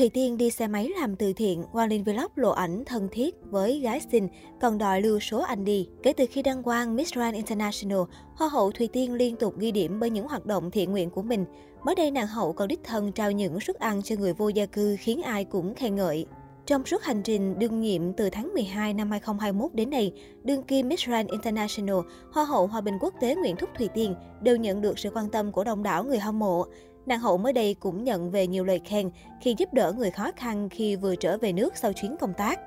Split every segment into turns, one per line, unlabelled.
Thùy Tiên đi xe máy làm từ thiện, Quang Linh Vlog lộ ảnh thân thiết với gái xinh, còn đòi lưu số anh đi. Kể từ khi đăng quang Miss Grand International, Hoa hậu Thùy Tiên liên tục ghi điểm bởi những hoạt động thiện nguyện của mình. Mới đây nàng hậu còn đích thân trao những suất ăn cho người vô gia cư khiến ai cũng khen ngợi. Trong suốt hành trình đương nhiệm từ tháng 12 năm 2021 đến nay, đương kim Miss Grand International, Hoa hậu Hòa bình quốc tế Nguyễn Thúc Thùy Tiên đều nhận được sự quan tâm của đông đảo người hâm mộ. Nàng hậu mới đây cũng nhận về nhiều lời khen khi giúp đỡ người khó khăn khi vừa trở về nước sau chuyến công tác.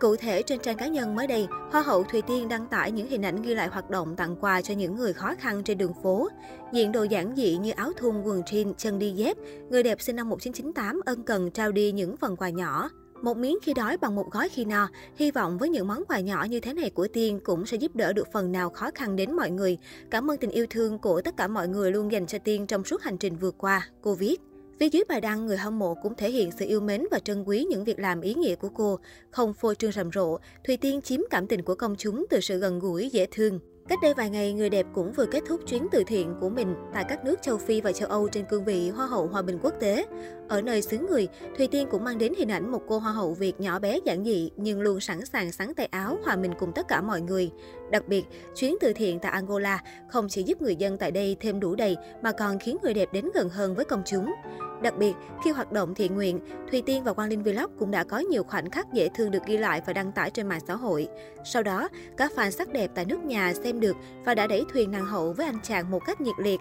Cụ thể, trên trang cá nhân mới đây, Hoa hậu Thùy Tiên đăng tải những hình ảnh ghi lại hoạt động tặng quà cho những người khó khăn trên đường phố. Diện đồ giản dị như áo thun, quần jean, chân đi dép, người đẹp sinh năm 1998 ân cần trao đi những phần quà nhỏ. Một miếng khi đói bằng một gói khi no, hy vọng với những món quà nhỏ như thế này của Tiên cũng sẽ giúp đỡ được phần nào khó khăn đến mọi người. Cảm ơn tình yêu thương của tất cả mọi người luôn dành cho Tiên trong suốt hành trình vừa qua, cô viết. Phía dưới bài đăng, người hâm mộ cũng thể hiện sự yêu mến và trân quý những việc làm ý nghĩa của cô. Không phô trương rầm rộ, Thùy Tiên chiếm cảm tình của công chúng từ sự gần gũi, dễ thương. Cách đây vài ngày, người đẹp cũng vừa kết thúc chuyến từ thiện của mình tại các nước châu Phi và châu Âu trên cương vị Hoa hậu Hòa bình quốc tế. Ở nơi xứ người, Thùy Tiên cũng mang đến hình ảnh một cô Hoa hậu Việt nhỏ bé giản dị nhưng luôn sẵn sàng sắn tay áo hòa mình cùng tất cả mọi người. Đặc biệt, chuyến từ thiện tại Angola không chỉ giúp người dân tại đây thêm đủ đầy mà còn khiến người đẹp đến gần hơn với công chúng. Đặc biệt, khi hoạt động thiện nguyện, Thùy Tiên và Quang Linh Vlog cũng đã có nhiều khoảnh khắc dễ thương được ghi lại và đăng tải trên mạng xã hội. Sau đó, các fan sắc đẹp tại nước nhà xem được và đã đẩy thuyền nàng hậu với anh chàng một cách nhiệt liệt.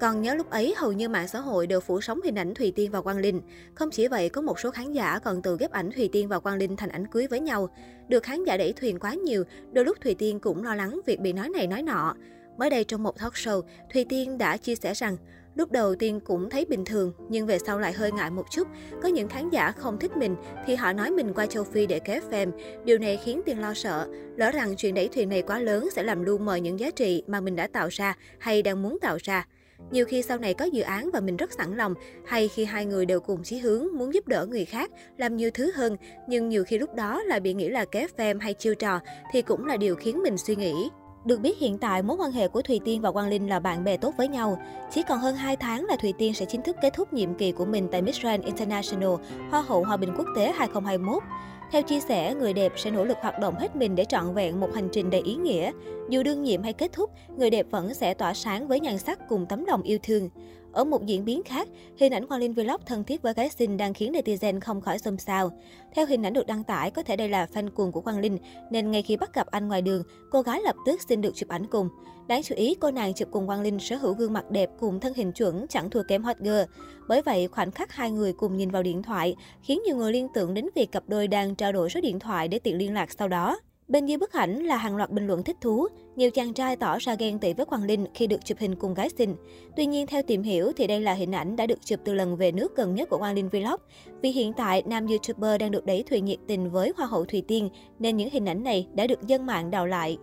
Còn nhớ lúc ấy, hầu như mạng xã hội đều phủ sóng hình ảnh Thùy Tiên và Quang Linh. Không chỉ vậy, có một số khán giả còn tự ghép ảnh Thùy Tiên và Quang Linh thành ảnh cưới với nhau. Được khán giả đẩy thuyền quá nhiều, đôi lúc Thùy Tiên cũng lo lắng việc bị nói này nói nọ. Mới đây trong một talk show, Thùy Tiên đã chia sẻ rằng Lúc đầu Tiên cũng thấy bình thường, nhưng về sau lại hơi ngại một chút. Có những khán giả không thích mình thì họ nói mình qua châu Phi để kéo fame. Điều này khiến Tiên lo sợ, lỡ rằng chuyện đẩy thuyền này quá lớn sẽ làm lu mờ những giá trị mà mình đã tạo ra hay đang muốn tạo ra. Nhiều khi sau này có dự án và mình rất sẵn lòng, hay khi hai người đều cùng chí hướng muốn giúp đỡ người khác, làm nhiều thứ hơn, nhưng nhiều khi lúc đó lại bị nghĩ là ké fame hay chiêu trò thì cũng là điều khiến mình suy nghĩ. Được biết hiện tại mối quan hệ của Thùy Tiên và Quang Linh là bạn bè tốt với nhau. Chỉ còn hơn 2 tháng là Thùy Tiên sẽ chính thức kết thúc nhiệm kỳ của mình tại Miss Grand International, Hoa hậu Hòa bình quốc tế 2021. Theo chia sẻ, người đẹp sẽ nỗ lực hoạt động hết mình để trọn vẹn một hành trình đầy ý nghĩa. Dù đương nhiệm hay kết thúc, người đẹp vẫn sẽ tỏa sáng với nhan sắc cùng tấm lòng yêu thương. Ở một diễn biến khác, hình ảnh Quang Linh Vlog thân thiết với gái xinh đang khiến netizen không khỏi xôn xao. Theo hình ảnh được đăng tải, có thể đây là fan cuồng của Quang Linh, nên ngay khi bắt gặp anh ngoài đường, cô gái lập tức xin được chụp ảnh cùng. Đáng chú ý, cô nàng chụp cùng Quang Linh sở hữu gương mặt đẹp cùng thân hình chuẩn chẳng thua kém hot girl. Bởi vậy, khoảnh khắc hai người cùng nhìn vào điện thoại khiến nhiều người liên tưởng đến việc cặp đôi đang trao đổi số điện thoại để tiện liên lạc sau đó. Bên dưới bức ảnh là hàng loạt bình luận thích thú. Nhiều chàng trai tỏ ra ghen tị với Quang Linh khi được chụp hình cùng gái xinh. Tuy nhiên, theo tìm hiểu thì đây là hình ảnh đã được chụp từ lần về nước gần nhất của Quang Linh Vlog. Vì hiện tại, nam YouTuber đang được đẩy thuyền nhiệt tình với Hoa hậu Thùy Tiên, nên những hình ảnh này đã được dân mạng đào lại.